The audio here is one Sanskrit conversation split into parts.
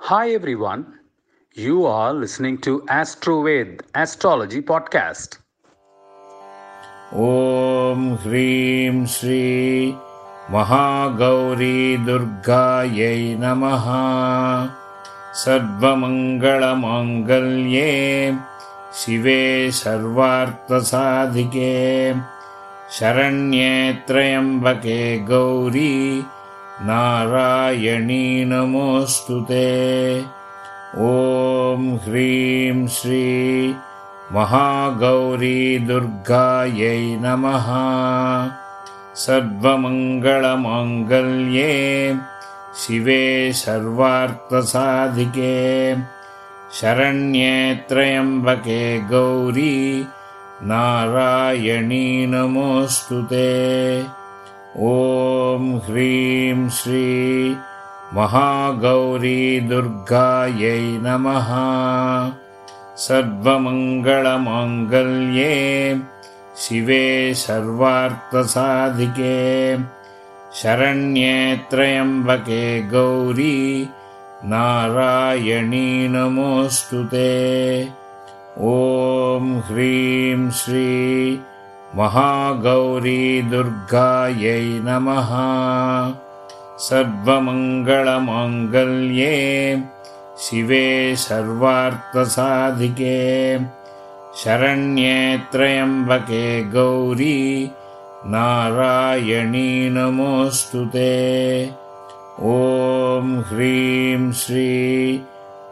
Hi everyone. You are listening to AstroVed Astrology Podcast. ॐ ह्रीं श्री महागौरी दुर्गायै नमः सर्वमङ्गलमाङ्गल्ये शिवे सर्वार्थसाधिके शरण्ये त्र्यम्बके गौरी नारायणी नमोऽस्तु ते। ॐ ह्रीं श्री महागौरी दुर्गायै नमः। सर्वमङ्गलमाङ्गल्ये शिवे सर्वार्थसाधिके। शरण्ये त्र्यम्बके गौरी नारायणी नमोऽस्तु ते ॐ ह्रीं श्री महागौरी दुर्गायै नमः। सर्वमङ्गलमाङ्गल्ये शिवे सर्वार्थसाधिके। शरण्ये त्र्यम्बके गौरी नारायणी नमोऽस्तु ते। ॐ ह्रीं श्री महागौरी दुर्गायै नमः। सर्वमङ्गलमाङ्गल्ये शिवे सर्वार्थसाधिके। शरण्ये त्र्यम्बके गौरी नारायणी नमोऽस्तु ते। ॐ ह्रीं श्री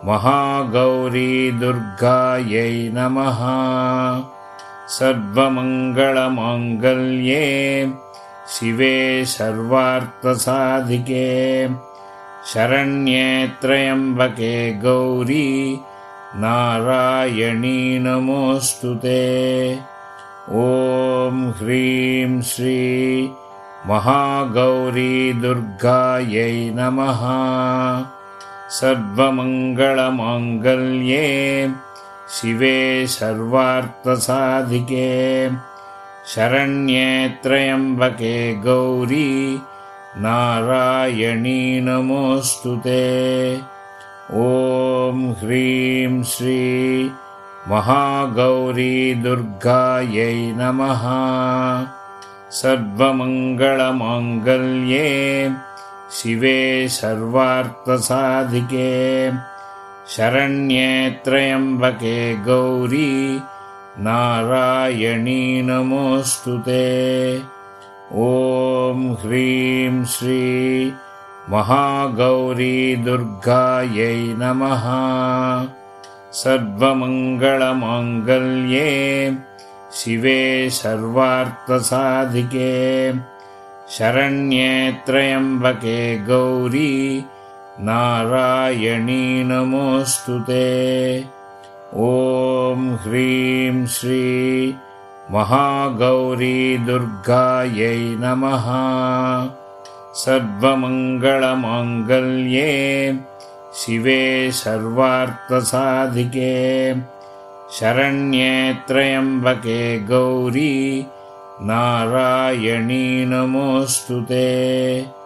महागौरी दुर्गायै नमः सर्वमङ्गलमाङ्गल्ये शिवे सर्वार्थसाधिके शरण्ये त्र्यम्बके गौरी नारायणी नमोऽस्तु ते। ॐ ह्रीं श्री महागौरी दुर्गायै नमः। सर्वमङ्गलमाङ्गल्ये शिवे सर्वार्थसाधिके। शरण्ये त्र्यम्बके गौरी नारायणी नमोऽस्तु ते। ॐ ह्रीं श्री महागौरी दुर्गायै नमः। सर्वमङ्गलमाङ्गल्ये शिवे सर्वार्थसाधिके शरण्ये त्र्यम्बके गौरी नारायणी नमोऽस्तु ते। ॐ ह्रीं श्री महागौरी दुर्गायै नमः। सर्वमङ्गलमाङ्गल्ये शिवे सर्वार्थसाधिके। शरण्ये त्र्यम्बके गौरी नारायणी नमोऽस्तु ते। ॐ ह्रीं श्री महागौरी दुर्गायै नमः। सर्वमङ्गलमाङ्गल्ये शिवे सर्वार्थसाधिके। शरण्ये त्र्यम्बके गौरी नारायणी नमोऽस्तु ते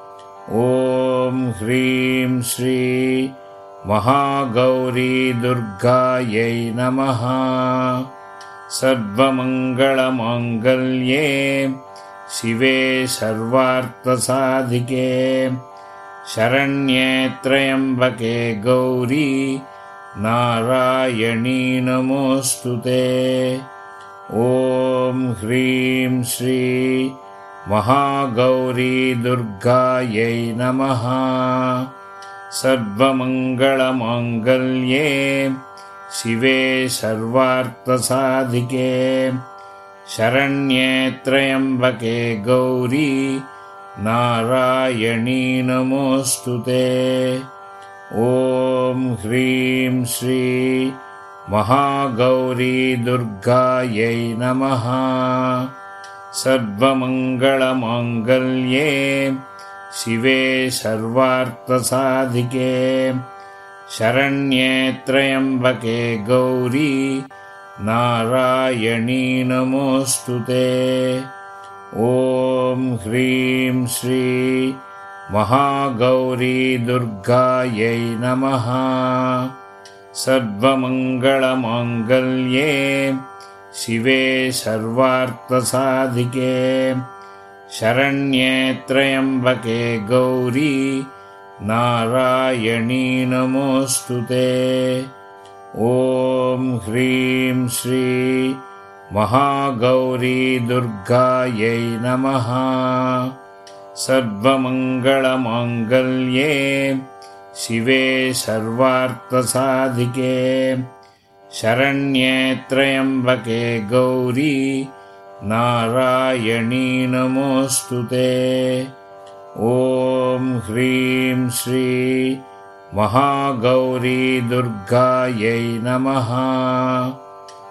ॐ ह्रीं श्री महागौरी दुर्गायै नमः। सर्वमङ्गलमाङ्गल्ये शिवे सर्वार्थसाधिके। शरण्ये त्र्यम्बके गौरी नारायणी नमोऽस्तु ते। ॐ ह्रीं श्री महागौरी दुर्गायै नमः। सर्वमङ्गलमाङ्गल्ये शिवे सर्वार्थसाधिके। शरण्ये त्र्यम्बके गौरी नारायणी नमोऽस्तु ते। ॐ ह्रीं श्री महागौरी दुर्गायै नमः सर्वमङ्गलमाङ्गल्ये शिवे सर्वार्थसाधिके शरण्ये त्र्यम्बके गौरी नारायणी नमोऽस्तु ते। ॐ ह्रीं श्री महागौरी दुर्गायै नमः। सर्वमङ्गलमाङ्गल्ये शिवे सर्वार्थसाधिके। शरण्ये त्र्यम्बके गौरी नारायणी नमोऽस्तु ते। ॐ ह्रीं श्री महागौरी दुर्गायै नमः। सर्वमङ्गलमाङ्गल्ये शिवे सर्वार्थसाधिके शरण्ये त्र्यम्बके गौरी नारायणी नमोऽस्तु ते। ॐ ह्रीं श्री महागौरी दुर्गायै नमः।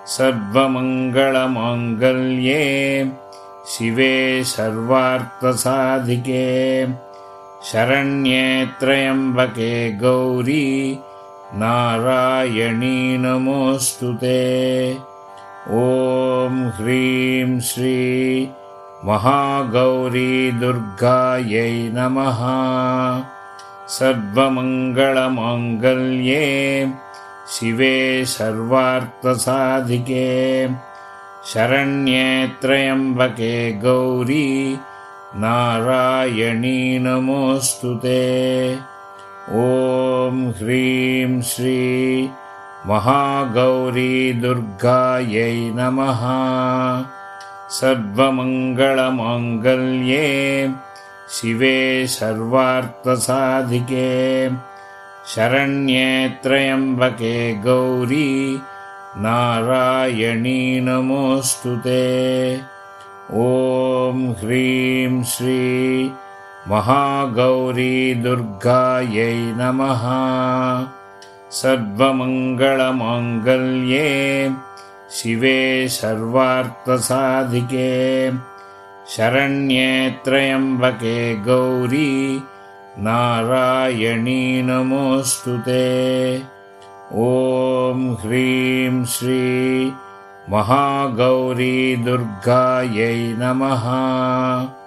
सर्वमङ्गलमाङ्गल्ये शिवे सर्वार्थसाधिके। शरण्ये त्र्यम्बके गौरी नारायणी नमोऽस्तु ते। ॐ ह्रीं श्री महागौरी दुर्गायै नमः। सर्वमङ्गलमाङ्गल्ये शिवे सर्वार्थसाधिके। शरण्ये त्र्यम्बके गौरी नारायणी नमोऽस्तु ते ॐ ह्रीं श्री महागौरी दुर्गायै नमः। सर्वमङ्गलमाङ्गल्ये शिवे सर्वार्थसाधिके। शरण्ये त्र्यम्बके गौरी नारायणी नमोऽस्तु ते। ॐ ह्रीं श्री महागौरी दुर्गायै नमः। सर्वमङ्गलमाङ्गल्ये शिवे सर्वार्थसाधिके। शरण्ये त्र्यम्बके गौरी नारायणी नमोऽस्तु ते। ॐ ह्रीं श्री महागौरी दुर्गायै नमः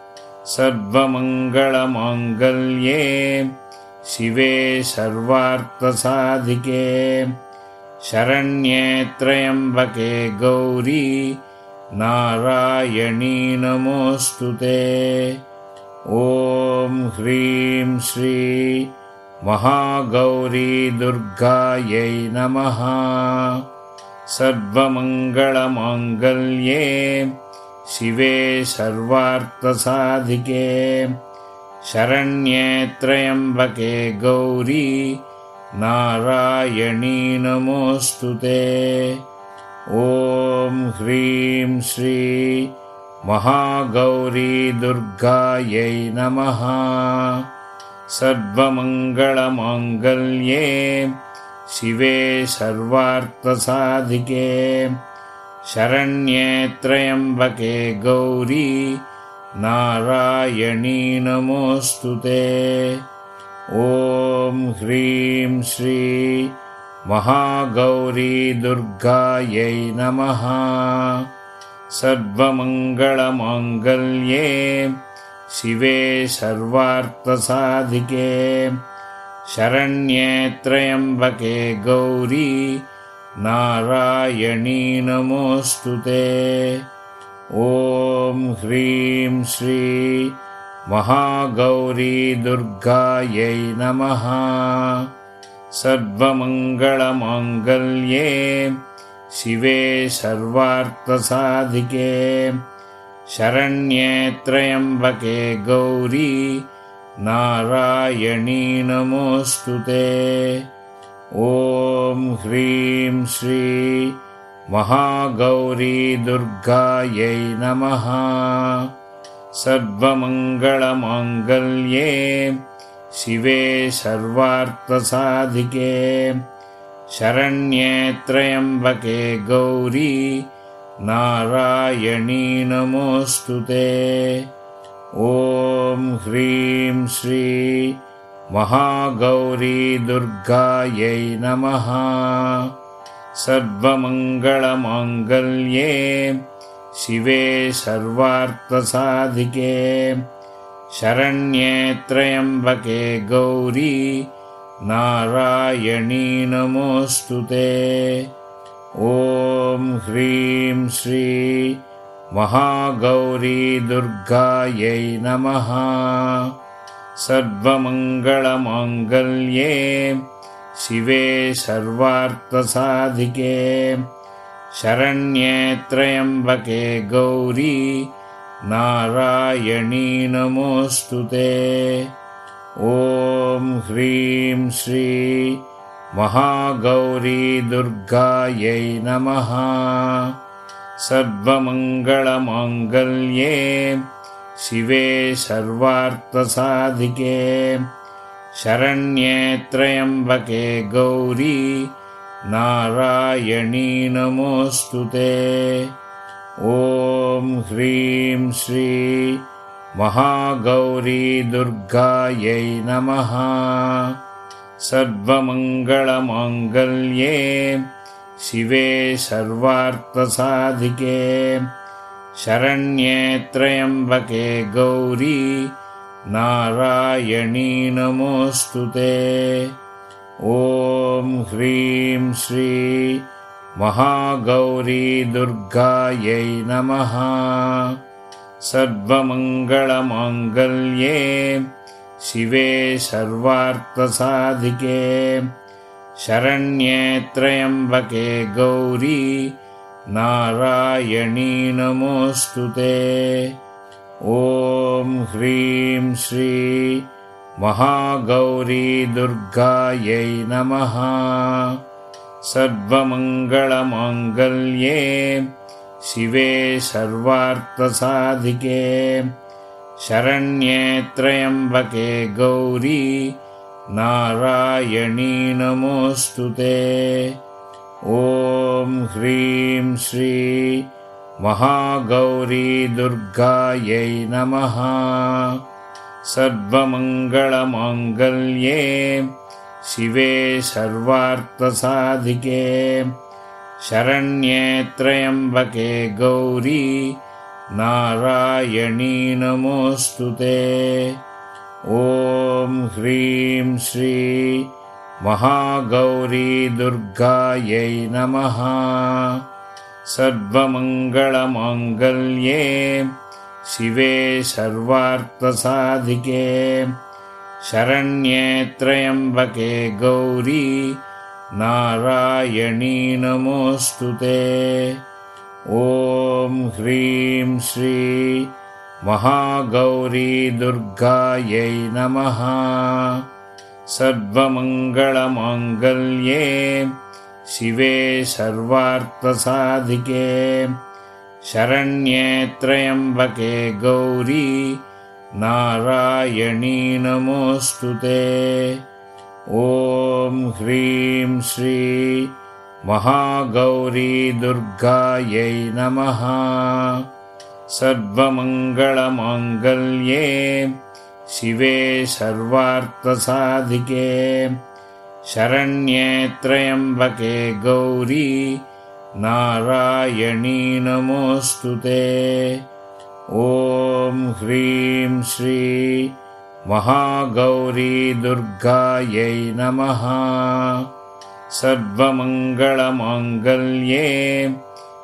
सर्वमङ्गलमाङ्गल्ये शिवे सर्वार्थसाधिके शरण्ये त्र्यम्बके गौरी नारायणी नमोऽस्तु ते। ॐ ह्रीं श्री महागौरी दुर्गायै नमः। सर्वमङ्गलमाङ्गल्ये शिवे सर्वार्थसाधिके। शरण्ये त्र्यम्बके गौरी नारायणी नमोऽस्तु ते। ॐ ह्रीं श्री महागौरी दुर्गायै नमः। सर्वमङ्गलमाङ्गल्ये शिवे सर्वार्थसाधिके शरण्ये त्र्यम्बके गौरी नारायणी नमोऽस्तु ते। ॐ ह्रीं श्री महागौरी दुर्गायै नमः। सर्वमङ्गलमाङ्गल्ये शिवे सर्वार्थसाधिके। शरण्ये त्र्यम्बके गौरी नारायणी नमोऽस्तु ते। ॐ ह्रीं श्री महागौरी दुर्गायै नमः। सर्वमङ्गलमाङ्गल्ये शिवे सर्वार्थसाधिके। शरण्ये त्र्यम्बके गौरी नारायणी नमोऽस्तु ते ॐ ह्रीं श्री महागौरी दुर्गायै नमः। सर्वमङ्गलमाङ्गल्ये शिवे सर्वार्थसाधिके। शरण्ये त्र्यम्बके गौरी नारायणी नमोऽस्तु ते। ॐ ह्रीं श्री महागौरी दुर्गायै नमः। सर्वमङ्गलमाङ्गल्ये शिवे सर्वार्थसाधिके। शरण्ये त्र्यम्बके गौरी नारायणी नमोऽस्तु ते। ॐ ह्रीं श्री महागौरी दुर्गायै नमः सर्वमङ्गलमाङ्गल्ये शिवे सर्वार्थसाधिके शरण्ये त्र्यम्बके गौरी नारायणी नमोऽस्तु ते। ॐ ह्रीं श्री महागौरी दुर्गायै नमः। सर्वमङ्गलमाङ्गल्ये शिवे सर्वार्थसाधिके। शरण्ये त्र्यम्बके गौरी नारायणी नमोऽस्तु ते। ॐ ह्रीं श्री महागौरी दुर्गायै नमः। सर्वमङ्गलमाङ्गल्ये शिवे सर्वार्थसाधिके शरण्ये त्र्यम्बके गौरी नारायणी नमोऽस्तु ते। ॐ ह्रीं श्री महागौरी दुर्गायै नमः। सर्वमङ्गलमाङ्गल्ये शिवे सर्वार्थसाधिके। शरण्ये त्र्यम्बके गौरी नारायणी नमोऽस्तु ते। ॐ ह्रीं श्री महागौरी दुर्गायै नमः। सर्वमङ्गलमाङ्गल्ये शिवे सर्वार्थसाधिके। शरण्ये त्र्यम्बके गौरी नारायणी नमोऽस्तु ते ॐ ह्रीं श्री महागौरी दुर्गायै नमः। सर्वमङ्गलमाङ्गल्ये शिवे सर्वार्थसाधिके। शरण्ये त्र्यम्बके गौरी नारायणी नमोऽस्तु ते। ॐ ह्रीं श्री महागौरी दुर्गायै नमः। सर्वमङ्गलमाङ्गल्ये शिवे सर्वार्थसाधिके। शरण्ये त्र्यम्बके गौरी नारायणी नमोऽस्तु ते। ॐ ह्रीं श्री महागौरी दुर्गायै नमः सर्वमङ्गलमाङ्गल्ये शिवे सर्वार्थसाधिके शरण्ये त्र्यम्बके गौरी नारायणी नमोऽस्तु ते। ॐ ह्रीं श्री महागौरी दुर्गायै नमः। सर्वमङ्गलमाङ्गल्ये शिवे सर्वार्थसाधिके। शरण्ये त्र्यम्बके गौरी नारायणी नमोऽस्तु ते। ॐ ह्रीं श्री महागौरी दुर्गायै नमः। सर्वमङ्गलमाङ्गल्ये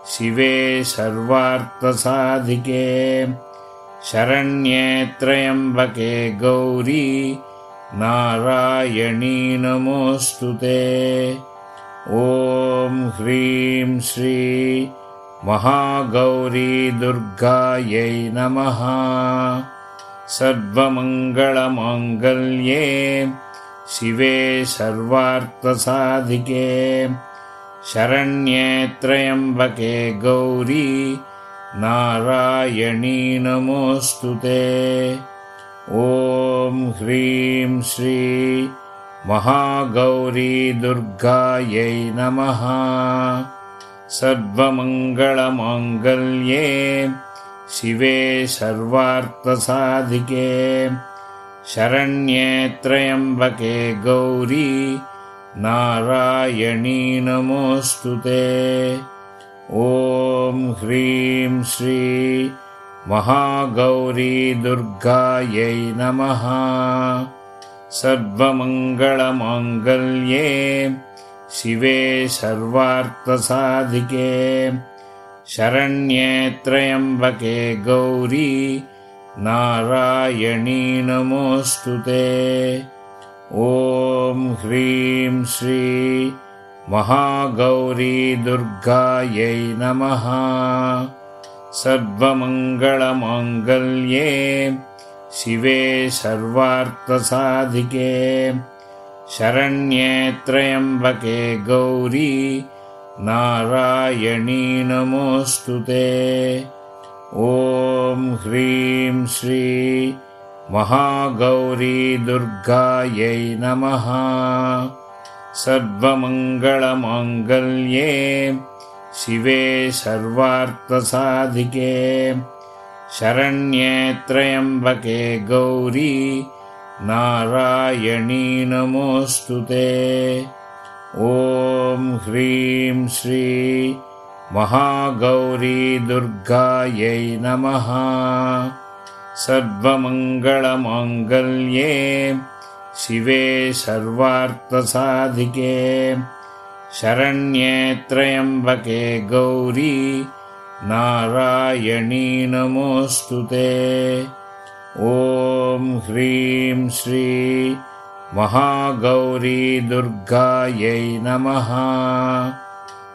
शिवे सर्वार्थसाधिके शरण्ये त्र्यम्बके गौरी नारायणी नमोऽस्तु ते। ॐ ह्रीं श्री महागौरी दुर्गायै नमः। सर्वमङ्गलमाङ्गल्ये शिवे सर्वार्थसाधिके। शरण्ये त्र्यम्बके गौरी नारायणी नमोऽस्तु ते। ॐ ह्रीं श्री महागौरी दुर्गायै नमः। सर्वमङ्गलमाङ्गल्ये शिवे सर्वार्थसाधिके। शरण्ये त्र्यम्बके गौरी नारायणी नमोऽस्तु ते। ॐ ह्रीं श्री महागौरी दुर्गायै नमः। सर्वमङ्गलमाङ्गल्ये शिवे सर्वार्थसाधिके शरण्ये त्र्यम्बके गौरी नारायणी नमोऽस्तु ते। ॐ ह्रीं श्री महागौरी दुर्गायै नमः। सर्वमङ्गलमाङ्गल्ये शिवे सर्वार्थसाधिके। शरण्ये त्र्यम्बके गौरी नारायणी नमोऽस्तु ते। ॐ ह्रीं श्री महागौरी दुर्गायै नमः सर्वमङ्गलमाङ्गल्ये शिवे सर्वार्थसाधिके शरण्ये त्र्यम्बके गौरी नारायणी नमोऽस्तु ते। ॐ ह्रीं श्री महागौरी दुर्गायै नमः। सर्वमङ्गलमाङ्गल्ये शिवे सर्वार्थसाधिके। शरण्ये त्र्यम्बके गौरी नारायणी नमोऽस्तु ते। ॐ ह्रीं श्री महागौरी दुर्गायै नमः।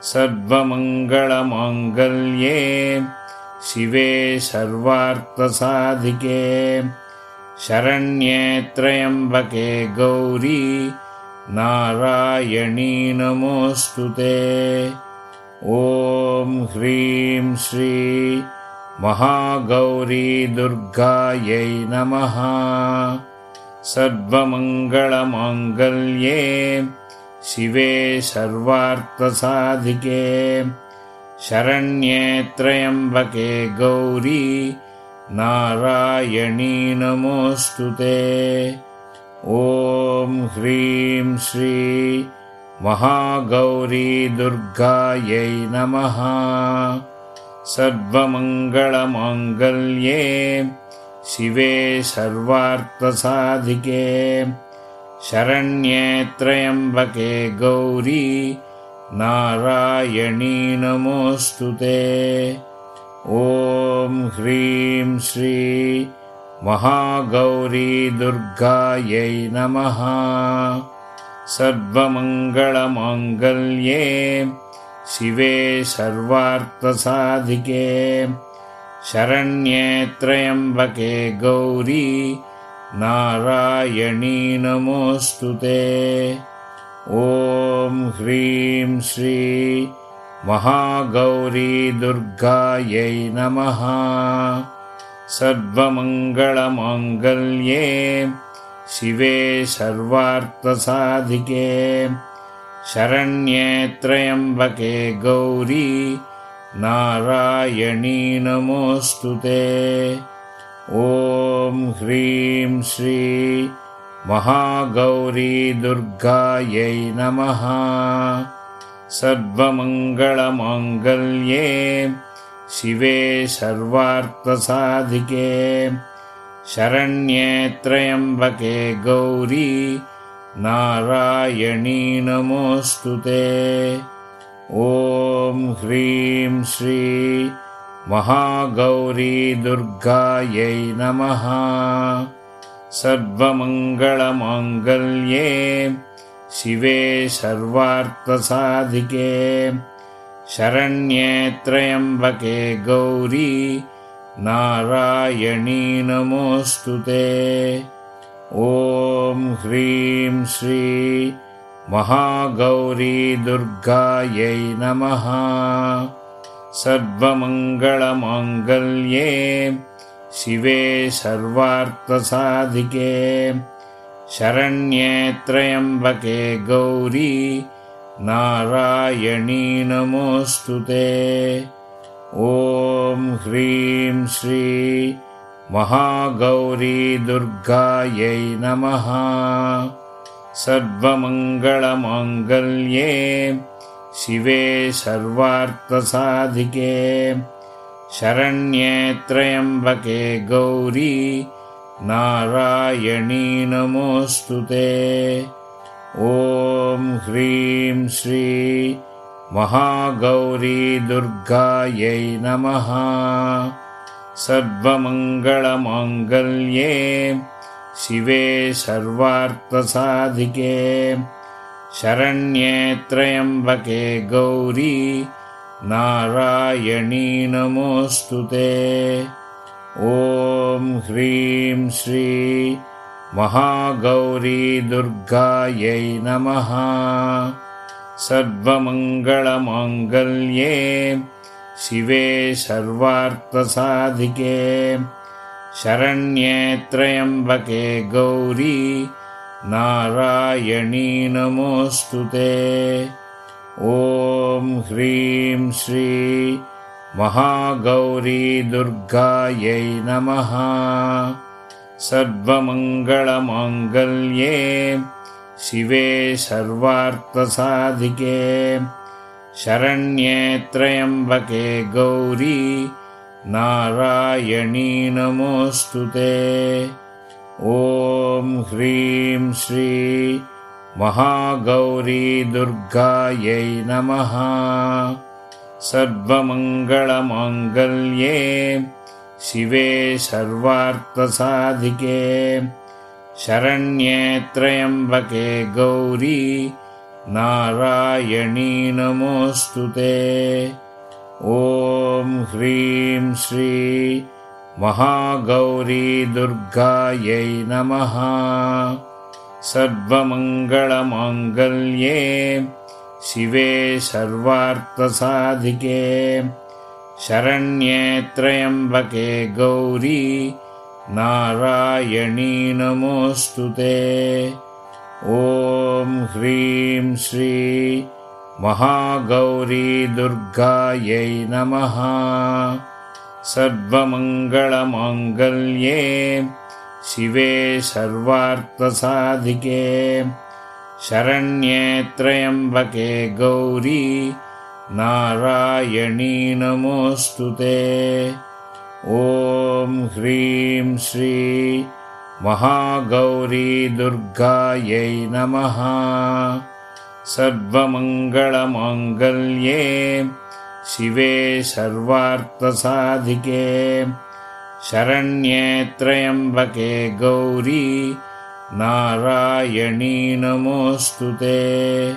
सर्वमङ्गलमाङ्गल्ये शिवे सर्वार्थसाधिके शरण्ये त्र्यम्बके गौरी नारायणी नमोऽस्तु ते। ॐ ह्रीं श्री महागौरी दुर्गायै नमः। सर्वमङ्गलमाङ्गल्ये शिवे सर्वार्थसाधिके। शरण्ये त्र्यम्बके गौरी नारायणी नमोऽस्तु ते। ॐ ह्रीं श्री महागौरी दुर्गायै नमः। सर्वमङ्गलमाङ्गल्ये शिवे सर्वार्थसाधिके। शरण्ये त्र्यम्बके गौरी नारायणी नमोऽस्तु ते ॐ ह्रीं श्री महागौरी दुर्गायै नमः। सर्वमङ्गलमाङ्गल्ये शिवे सर्वार्थसाधिके। शरण्ये त्र्यम्बके गौरी नारायणी नमोऽस्तु ते। ॐ ह्रीं श्री महागौरी दुर्गायै नमः। सर्वमङ्गलमाङ्गल्ये शिवे सर्वार्थसाधिके। शरण्ये त्र्यम्बके गौरी नारायणी नमोऽस्तु ते। ॐ ह्रीं श्री महागौरी दुर्गायै नमः सर्वमङ्गलमाङ्गल्ये शिवे सर्वार्थसाधिके शरण्ये त्र्यम्बके गौरी नारायणी नमोऽस्तु ते। ॐ ह्रीं श्री महागौरी दुर्गायै नमः। सर्वमङ्गलमाङ्गल्ये शिवे सर्वार्थसाधिके। शरण्ये त्र्यम्बके गौरी नारायणी नमोऽस्तु ते। ॐ ह्रीं श्री महागौरी दुर्गायै नमः। सर्वमङ्गलमाङ्गल्ये शिवे सर्वार्थसाधिके शरण्ये त्र्यम्बके गौरी नारायणी नमोऽस्तु ते। ॐ ह्रीं श्री महागौरी दुर्गायै नमः। सर्वमङ्गलमाङ्गल्ये शिवे सर्वार्थसाधिके। शरण्ये त्र्यम्बके गौरी नारायणी नमोऽस्तु ते। ॐ ह्रीं श्री महागौरी दुर्गायै नमः। सर्वमङ्गलमाङ्गल्ये शिवे सर्वार्थसाधिके। शरण्ये त्र्यम्बके गौरी नारायणी नमोऽस्तु ते। ॐ ह्रीं श्री महागौरी दुर्गायै नमः। सर्वमङ्गलमाङ्गल्ये शिवे सर्वार्थसाधिके। शरण्ये त्र्यम्बके गौरी नारायणी नमोऽस्तु ते। ॐ ह्रीं श्री महागौरी दुर्गायै नमः। सर्वमङ्गलमाङ्गल्ये शिवे सर्वार्थसाधिके। शरण्ये त्र्यम्बके गौरी नारायणी नमोऽस्तु ते। ॐ ह्रीं श्री महागौरी दुर्गायै नमः सर्वमङ्गलमाङ्गल्ये शिवे सर्वार्थसाधिके शरण्ये त्र्यम्बके गौरी नारायणी नमोऽस्तु ते। ॐ ह्रीं श्री महागौरी दुर्गायै नमः। सर्वमङ्गलमाङ्गल्ये शिवे सर्वार्थसाधिके। शरण्ये त्र्यम्बके गौरी नारायणी नमोऽस्तु ते। ॐ ह्रीं श्री महागौरी दुर्गायै नमः। सर्वमङ्गलमाङ्गल्ये शिवे सर्वार्थसाधिके शरण्ये त्र्यम्बके गौरी नारायणी नमोऽस्तु ते। ॐ ह्रीं श्री महागौरी दुर्गायै नमः। सर्वमङ्गलमाङ्गल्ये शिवे सर्वार्थसाधिके। शरण्ये त्र्यम्बके गौरी नारायणी नमोऽस्तु ते।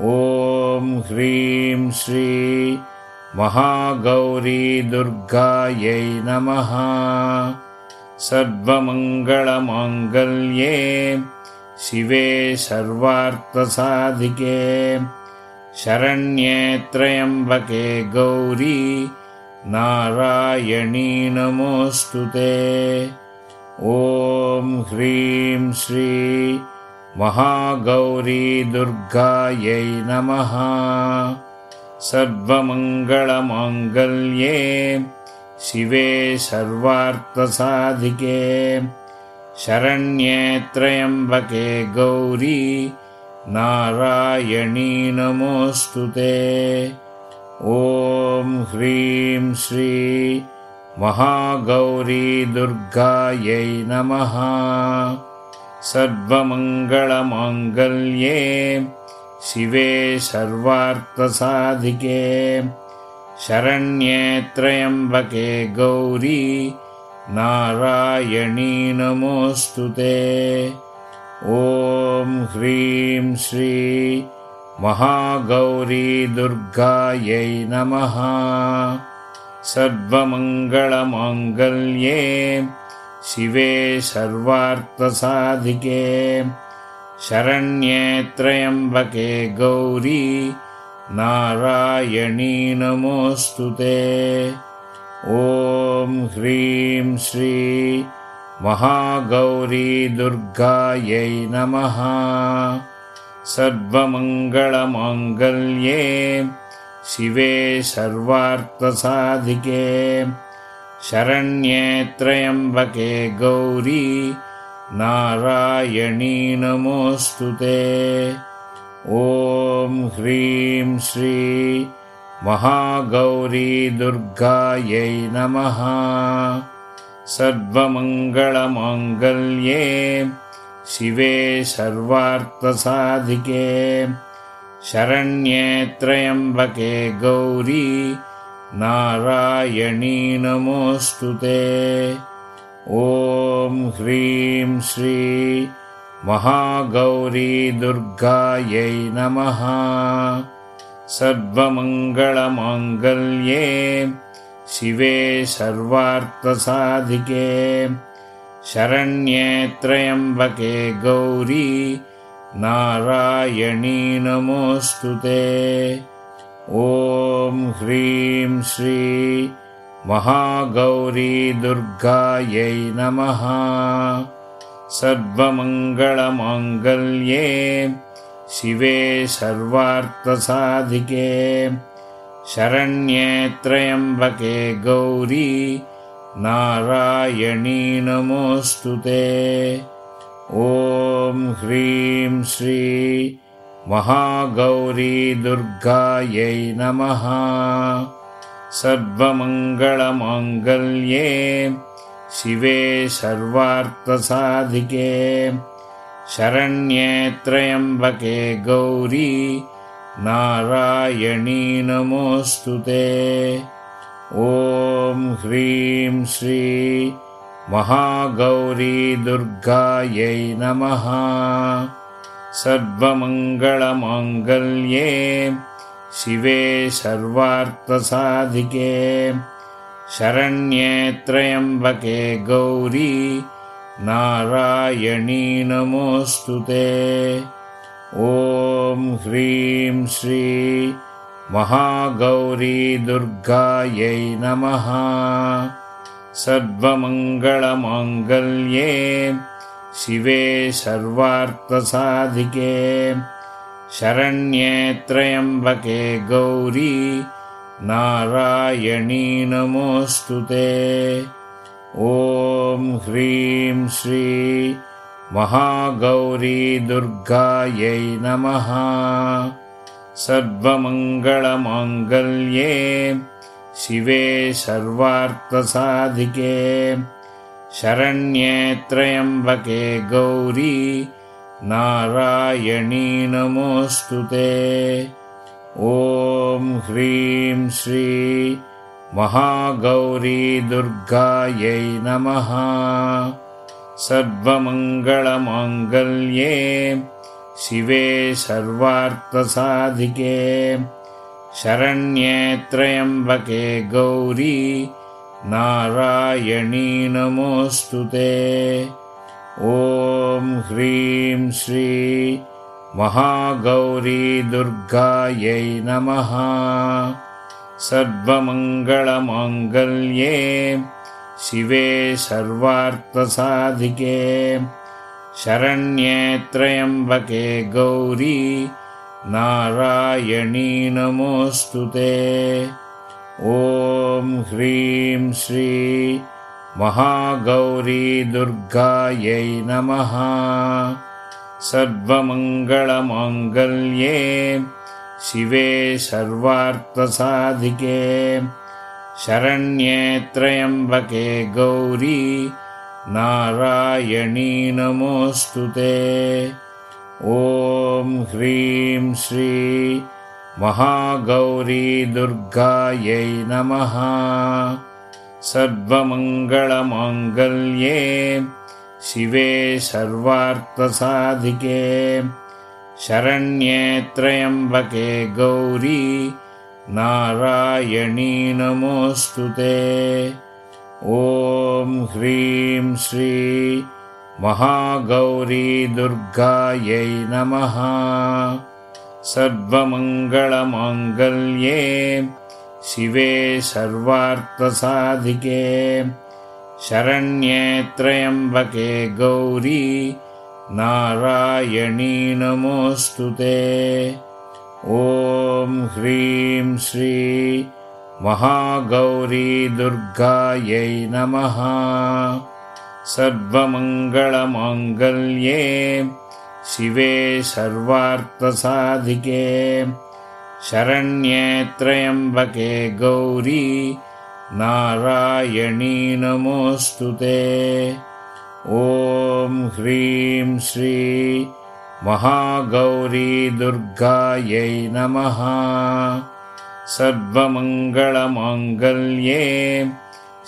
ॐ ह्रीं श्री महागौरी दुर्गायै नमः। सर्वमङ्गलमाङ्गल्ये शिवे सर्वार्थसाधिके। शरण्ये त्र्यम्बके गौरी नारायणी नमोऽस्तु ते ॐ ह्रीं श्री महागौरी दुर्गायै नमः। सर्वमङ्गलमाङ्गल्ये शिवे सर्वार्थसाधिके। शरण्ये त्र्यम्बके गौरी नारायणी नमोऽस्तु ते। ॐ ह्रीं श्री महागौरी दुर्गायै नमः। सर्वमङ्गलमाङ्गल्ये शिवे सर्वार्थसाधिके। शरण्ये त्र्यम्बके गौरी नारायणी नमोऽस्तु ते। ॐ ह्रीं श्री महागौरी दुर्गायै नमः सर्वमङ्गलमाङ्गल्ये शिवे सर्वार्थसाधिके शरण्ये त्र्यम्बके गौरी नारायणी नमोऽस्तु ते। ॐ ह्रीं श्री महागौरीदुर्गायै नमः। सर्वमङ्गलमाङ्गल्ये शिवे सर्वार्थसाधिके। शरण्ये त्र्यम्बके गौरी नारायणी नमोऽस्तु ते। ॐ ह्रीं श्री महागौरीदुर्गायै नमः। सर्वमङ्गलमाङ्गल्ये शिवे सर्वार्थसाधिके शरण्ये त्र्यम्बके गौरी नारायणी नमोऽस्तु ते। ॐ ह्रीं श्री महागौरीदुर्गायै नमः। सर्वमङ्गलमाङ्गल्ये शिवे सर्वार्थसाधिके। शरण्ये त्र्यम्बके गौरी नारायणी नमोऽस्तु ते। ॐ ह्रीं श्री महागौरीदुर्गायै नमः। सर्वमङ्गलमाङ्गल्ये शिवे सर्वार्थसाधिके। शरण्ये त्र्यम्बके गौरी नारायणी नमोऽस्तु ते। ॐ ह्रीं श्री महागौरीदुर्गायै नमः। सर्वमङ्गलमाङ्गल्ये शिवे सर्वार्थसाधिके शरण्ये त्र्यम्बके गौरी नारायणी नमोऽस्तु ते। ॐ ह्रीं श्री महागौरीदुर्गायै नमः। सर्वमङ्गलमाङ्गल्ये शिवे सर्वार्थसाधिके। शरण्ये त्र्यम्बके गौरी नारायणी नमोऽस्तु ते। ॐ ह्रीं श्री महागौरीदुर्गायै नमः सर्वमङ्गलमाङ्गल्ये शिवे सर्वार्थसाधिके शरण्ये त्र्यम्बके गौरी नारायणी नमोऽस्तु ते। ॐ ह्रीं श्री महागौरीदुर्गायै नमः। सर्वमङ्गलमाङ्गल्ये शिवे सर्वार्थसाधिके। शरण्ये त्र्यम्बके गौरी नारायणी नमोऽस्तु ते। ॐ ह्रीं श्री महागौरीदुर्गायै नमः। सर्वमङ्गलमाङ्गल्ये शिवे सर्वार्थसाधिके शरण्ये त्र्यम्बके गौरी नारायणी नमोऽस्तु ते। ॐ ह्रीं श्री महागौरीदुर्गायै नमः। सर्वमङ्गलमाङ्गल्ये शिवे सर्वार्थसाधिके। शरण्ये त्र्यम्बके गौरी नारायणी नमोऽस्तु ते। ॐ ह्रीं श्री महागौरीदुर्गायै नमः। सर्वमङ्गलमाङ्गल्ये शिवे सर्वार्थसाधिके। शरण्ये त्र्यम्बके गौरी नारायणी नमोऽस्तु ते ॐ ह्रीं श्री महागौरीदुर्गायै नमः। सर्वमङ्गलमाङ्गल्ये शिवे सर्वार्थसाधिके। शरण्ये त्र्यम्बके गौरी नारायणी नमोऽस्तु ते। ॐ ह्रीं श्री महागौरीदुर्गायै नमः। सर्वमङ्गलमाङ्गल्ये शिवे सर्वार्थसाधिके। शरण्ये त्र्यम्बके गौरी नारायणी नमोऽस्तु ते। ॐ ह्रीं श्री महागौरी दुर्गायै नमः सर्वमङ्गलमाङ्गल्ये शिवे सर्वार्थसाधिके शरण्ये त्र्यम्बके गौरी नारायणी नमोऽस्तु ते। ॐ ह्रीं श्री महागौरी दुर्गायै नमः। सर्वमङ्गलमाङ्गल्ये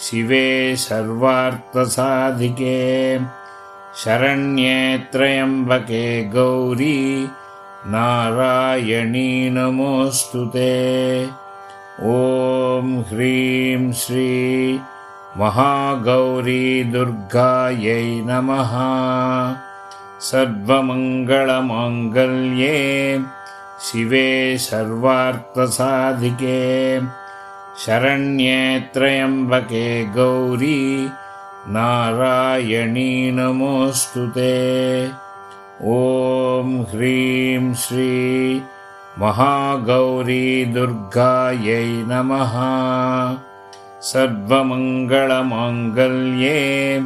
शिवे सर्वार्थसाधिके। शरण्ये त्र्यम्बके गौरी नारायणी नमोऽस्तु ते। ॐ ह्रीं श्री महागौरी दुर्गायै नमः। सर्वमङ्गलमाङ्गल्ये शिवे सर्वार्थसाधिके शरण्ये त्र्यम्बके गौरी नारायणी नमोऽस्तु ते। ॐ ह्रीं श्री महागौरी दुर्गायै नमः। सर्वमङ्गलमाङ्गल्ये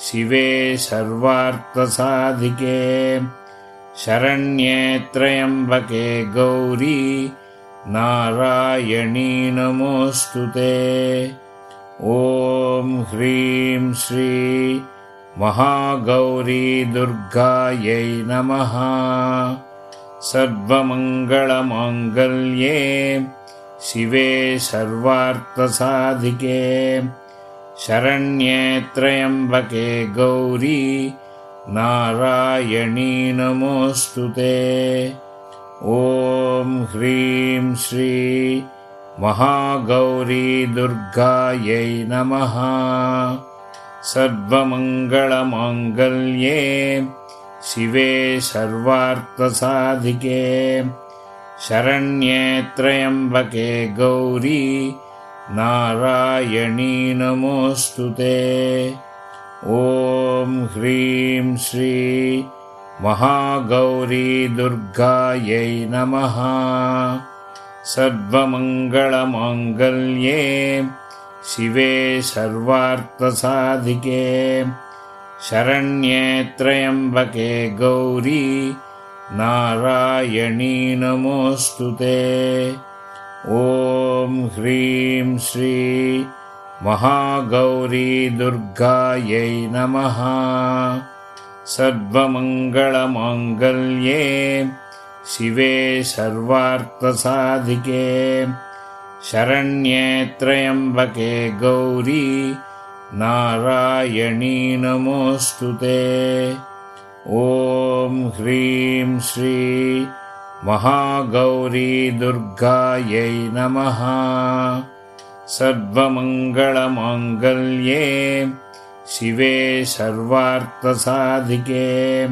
शिवे सर्वार्थसाधिके। शरण्ये त्र्यम्बके गौरी नारायणी नमोऽस्तु ते। ॐ ह्रीं श्री महागौरी दुर्गायै नमः। सर्वमङ्गलमाङ्गल्ये शिवे सर्वार्थसाधिके। शरण्ये त्र्यम्बके गौरी नारायणी नमोऽस्तु ते ॐ ह्रीं श्री महागौरी दुर्गायै नमः। सर्वमङ्गलमाङ्गल्ये शिवे सर्वार्थसाधिके। शरण्ये त्र्यम्बके गौरी नारायणी नमोऽस्तु ते। ॐ ह्रीं श्री महागौरी दुर्गायै नमः। सर्वमङ्गलमाङ्गल्ये शिवे सर्वार्थसाधिके। शरण्ये त्र्यम्बके गौरी नारायणी नमोऽस्तु ते। ॐ ह्रीं श्री महागौरी दुर्गायै नमः सर्वमङ्गलमाङ्गल्ये शिवे सर्वार्थसाधिके। शरण्ये त्र्यम्बके गौरी नारायणी नमोऽस्तु ते। ॐ ह्रीं श्री महागौरी दुर्गायै नमः। सर्वमङ्गलमाङ्गल्ये शिवे सर्वार्थसाधिके।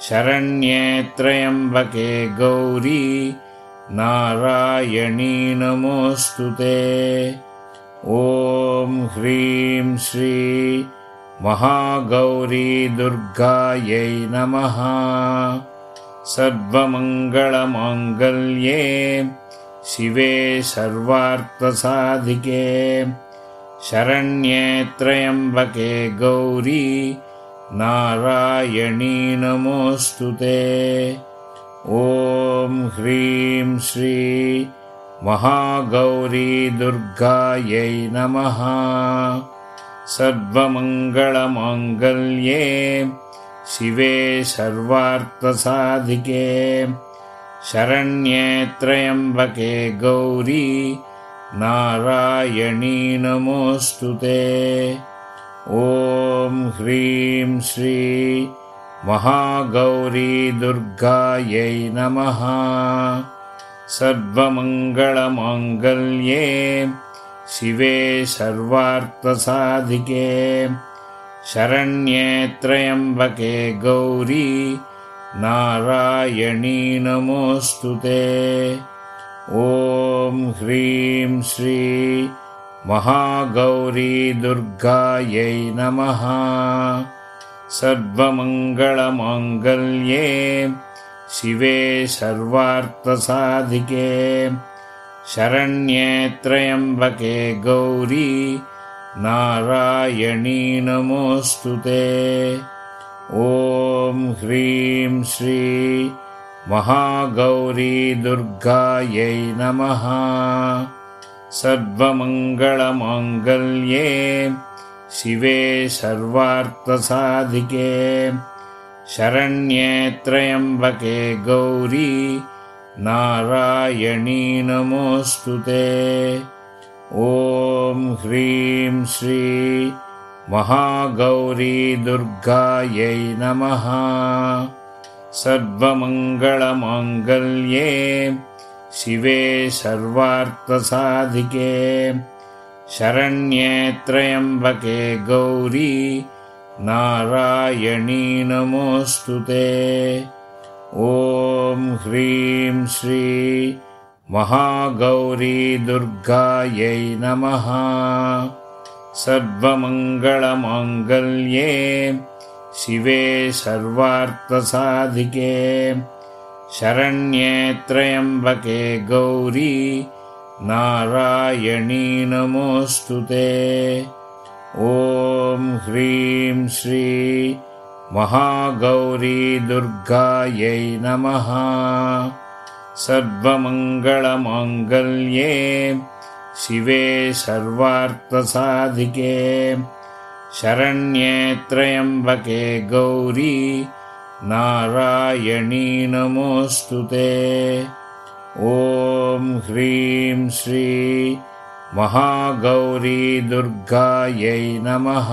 शरण्ये त्र्यम्बके गौरी नारायणी नमोऽस्तु ते। ॐ ह्रीं श्री महागौरी दुर्गायै नमः। सर्वमङ्गलमाङ्गल्ये शिवे सर्वार्थसाधिके शरण्ये त्र्यम्बके गौरी नारायणी नमोऽस्तु ते। ॐ ह्रीं श्री महागौरी दुर्गायै नमः। सर्वमङ्गलमाङ्गल्ये शिवे सर्वार्थसाधिके। शरण्ये त्र्यम्बके गौरी नारायणी नमोऽस्तु ते। ॐ ह्रीं श्री महागौरी दुर्गायै नमः। सर्वमङ्गलमाङ्गल्ये शिवे सर्वार्थसाधिके। शरण्ये त्र्यम्बके गौरी नारायणी नमोऽस्तु ते ॐ ह्रीं श्री महागौरीदुर्गायै नमः। सर्वमङ्गलमाङ्गल्ये शिवे सर्वार्थसाधिके शरण्ये त्र्यम्बके गौरी नारायणी नमोऽस्तु ते। ॐ ह्रीं श्री महागौरीदुर्गायै नमः। सर्वमङ्गलमाङ्गल्ये शिवे सर्वार्थसाधिके। शरण्ये त्र्यम्बके गौरी नारायणी नमोऽस्तु ते। ॐ ह्रीं श्री महागौरीदुर्गायै नमः सर्वमङ्गलमाङ्गल्ये शिवे सर्वार्थसाधिके शरण्ये त्र्यम्बके गौरी नारायणी नमोऽस्तु ते। ॐ ह्रीं श्री महागौरीदुर्गायै नमः। सर्वमङ्गलमाङ्गल्ये शिवे सर्वार्थसाधिके। शरण्ये त्र्यम्बके गौरी नारायणी नमोऽस्तु ते। ॐ ह्रीं श्री महागौरीदुर्गायै नमः। सर्वमङ्गलमाङ्गल्ये शिवे सर्वार्थसाधिके शरण्ये त्र्यम्बके गौरी नारायणी नमोऽस्तु ते। ॐ ह्रीं श्री महागौरीदुर्गायै नमः।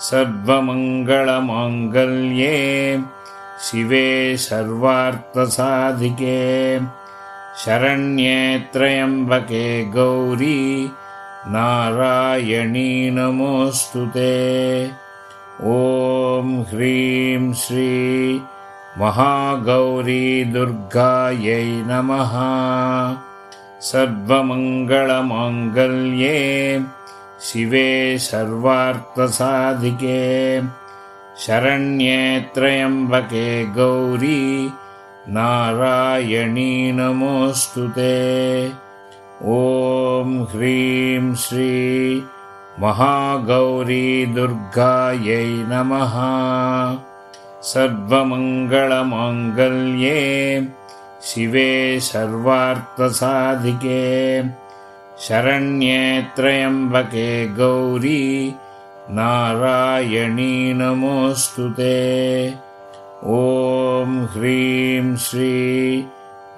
सर्वमङ्गलमाङ्गल्ये शिवे सर्वार्थसाधिके। शरण्ये त्र्यम्बके गौरी नारायणी नमोऽस्तु ते। ॐ ह्रीं श्री महागौरीदुर्गायै नमः। सर्वमङ्गलमाङ्गल्ये शिवे सर्वार्थसाधिके। शरण्ये त्र्यम्बके गौरी नारायणी नमोऽस्तु ते ॐ ह्रीं श्री महागौरीदुर्गायै नमः। सर्वमङ्गलमाङ्गल्ये शिवे सर्वार्थसाधिके। शरण्ये त्र्यम्बके गौरी नारायणी नमोऽस्तु ते। ॐ ह्रीं श्री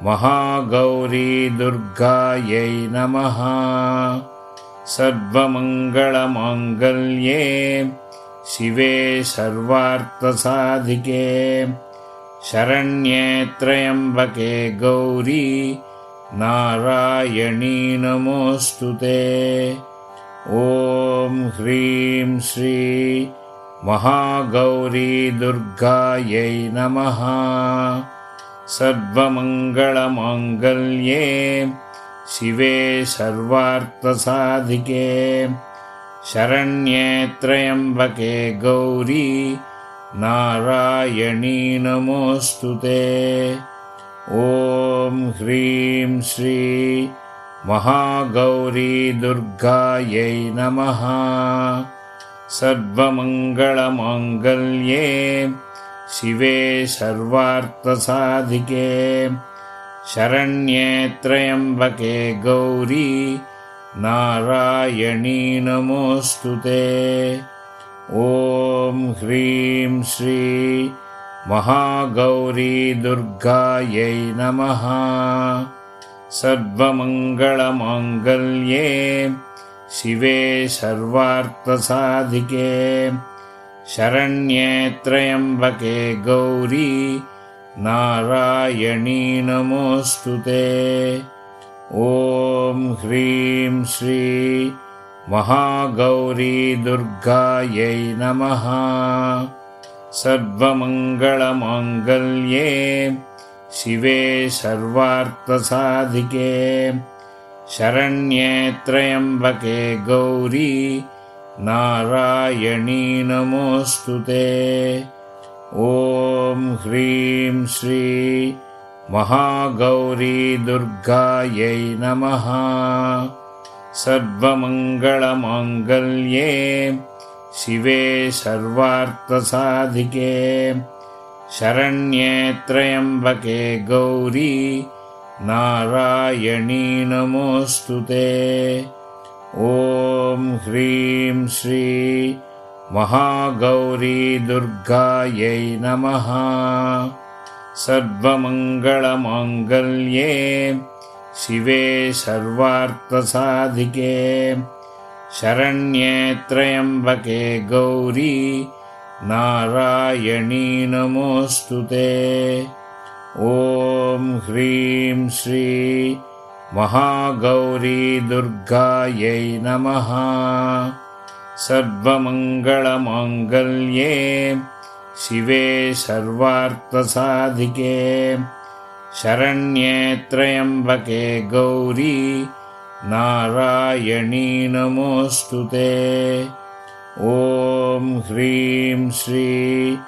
महागौरीदुर्गायै नमः। सर्वमङ्गलमाङ्गल्ये शिवे सर्वार्थसाधिके। शरण्ये त्र्यम्बके गौरी नारायणी नमोऽस्तु ते। ॐ ह्रीं श्री महागौरीदुर्गायै नमः सर्वमङ्गलमाङ्गल्ये शिवे सर्वार्थसाधिके शरण्ये त्र्यम्बके गौरी नारायणी नमोऽस्तु ते। ॐ ह्रीं श्री महागौरीदुर्गायै नमः। सर्वमङ्गलमाङ्गल्ये शिवे सर्वार्थसाधिके। शरण्ये त्र्यम्बके गौरी नारायणी नमोऽस्तु ते। ॐ ह्रीं श्री महागौरीदुर्गायै नमः। सर्वमङ्गलमाङ्गल्ये शिवे सर्वार्थसाधिके शरण्ये त्र्यम्बके गौरी नारायणी नमोऽस्तु ते। ॐ ह्रीं श्री महागौरीदुर्गायै नमः। सर्वमङ्गलमाङ्गल्ये शिवे सर्वार्थसाधिके। शरण्ये त्र्यम्बके गौरी नारायणी नमोऽस्तु ते। ॐ ह्रीं श्री महागौरी दुर्गायै नमः। सर्वमङ्गलमाङ्गल्ये शिवे सर्वार्थसाधिके। शरण्ये त्र्यम्बके गौरी नारायणी नमोऽस्तु ते ॐ ह्रीं श्री महागौरी दुर्गायै नमः। सर्वमङ्गलमाङ्गल्ये शिवे सर्वार्थसाधिके। शरण्ये त्र्यम्बके गौरी नारायणी नमोऽस्तु ते। ॐ ह्रीं श्री महागौरी दुर्गायै नमः। सर्वमङ्गलमाङ्गल्ये शिवे सर्वार्थसाधिके। शरण्ये त्र्यम्बके गौरी नारायणी नमोऽस्तु ते। ॐ ह्रीं श्री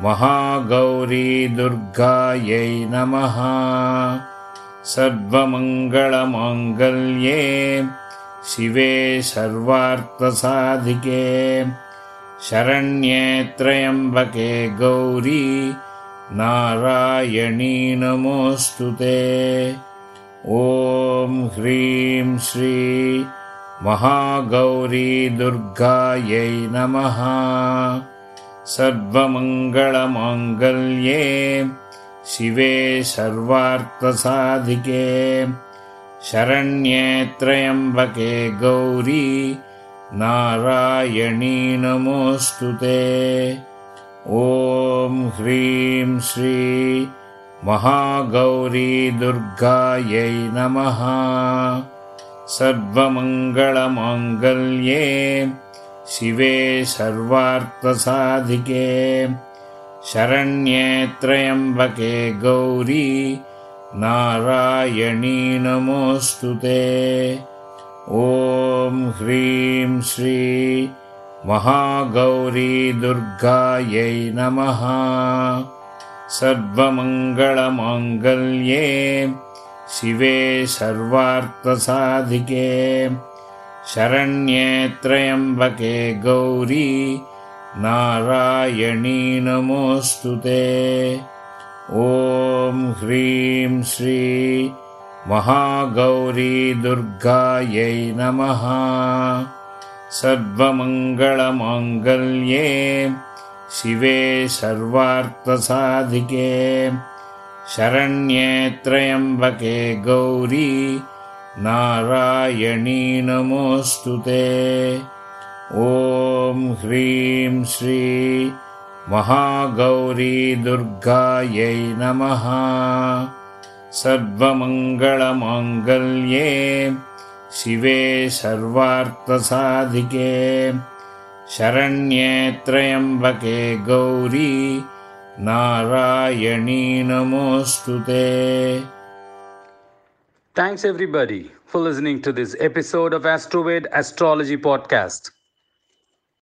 महागौरी दुर्गायै नमः सर्वमङ्गलमाङ्गल्ये शिवे सर्वार्थसाधिके शरण्ये त्र्यम्बके गौरी नारायणी नमोऽस्तु ते। ॐ ह्रीं श्री महागौरी दुर्गायै नमः। सर्वमङ्गलमाङ्गल्ये शिवे सर्वार्थसाधिके शरण्ये त्र्यम्बके गौरी नारायणी नमोऽस्तु ते। ॐ ह्रीं श्री महागौरी दुर्गायै नमः। सर्वमङ्गलमाङ्गल्ये शिवे सर्वार्थसाधिके शरण्ये त्र्यम्बके गौरी नारायणी नमोऽस्तु ते। ॐ ह्रीं श्री महागौरी दुर्गायै नमः। सर्वमङ्गलमाङ्गल्ये शिवे सर्वार्थसाधिके। शरण्ये त्र्यम्बके गौरी नारायणी नमोऽस्तु ते। ॐ ह्रीं श्री महागौरी दुर्गायै नमः। सर्वमङ्गलमाङ्गल्ये शिवे सर्वार्थसाधिके। शरण्ये त्र्यम्बके गौरी नारायणी नमोऽस्तु ते ॐ ह्रीं श्री महागौरी दुर्गायै नमः सर्वमङ्गलमाङ्गल्ये शिवे सर्वार्थसाधिके शरण्ये त्र्यम्बके गौरी नारायणी नमोऽस्तु ते Thanks everybody for listening to this episode of AstroVed Astrology Podcast.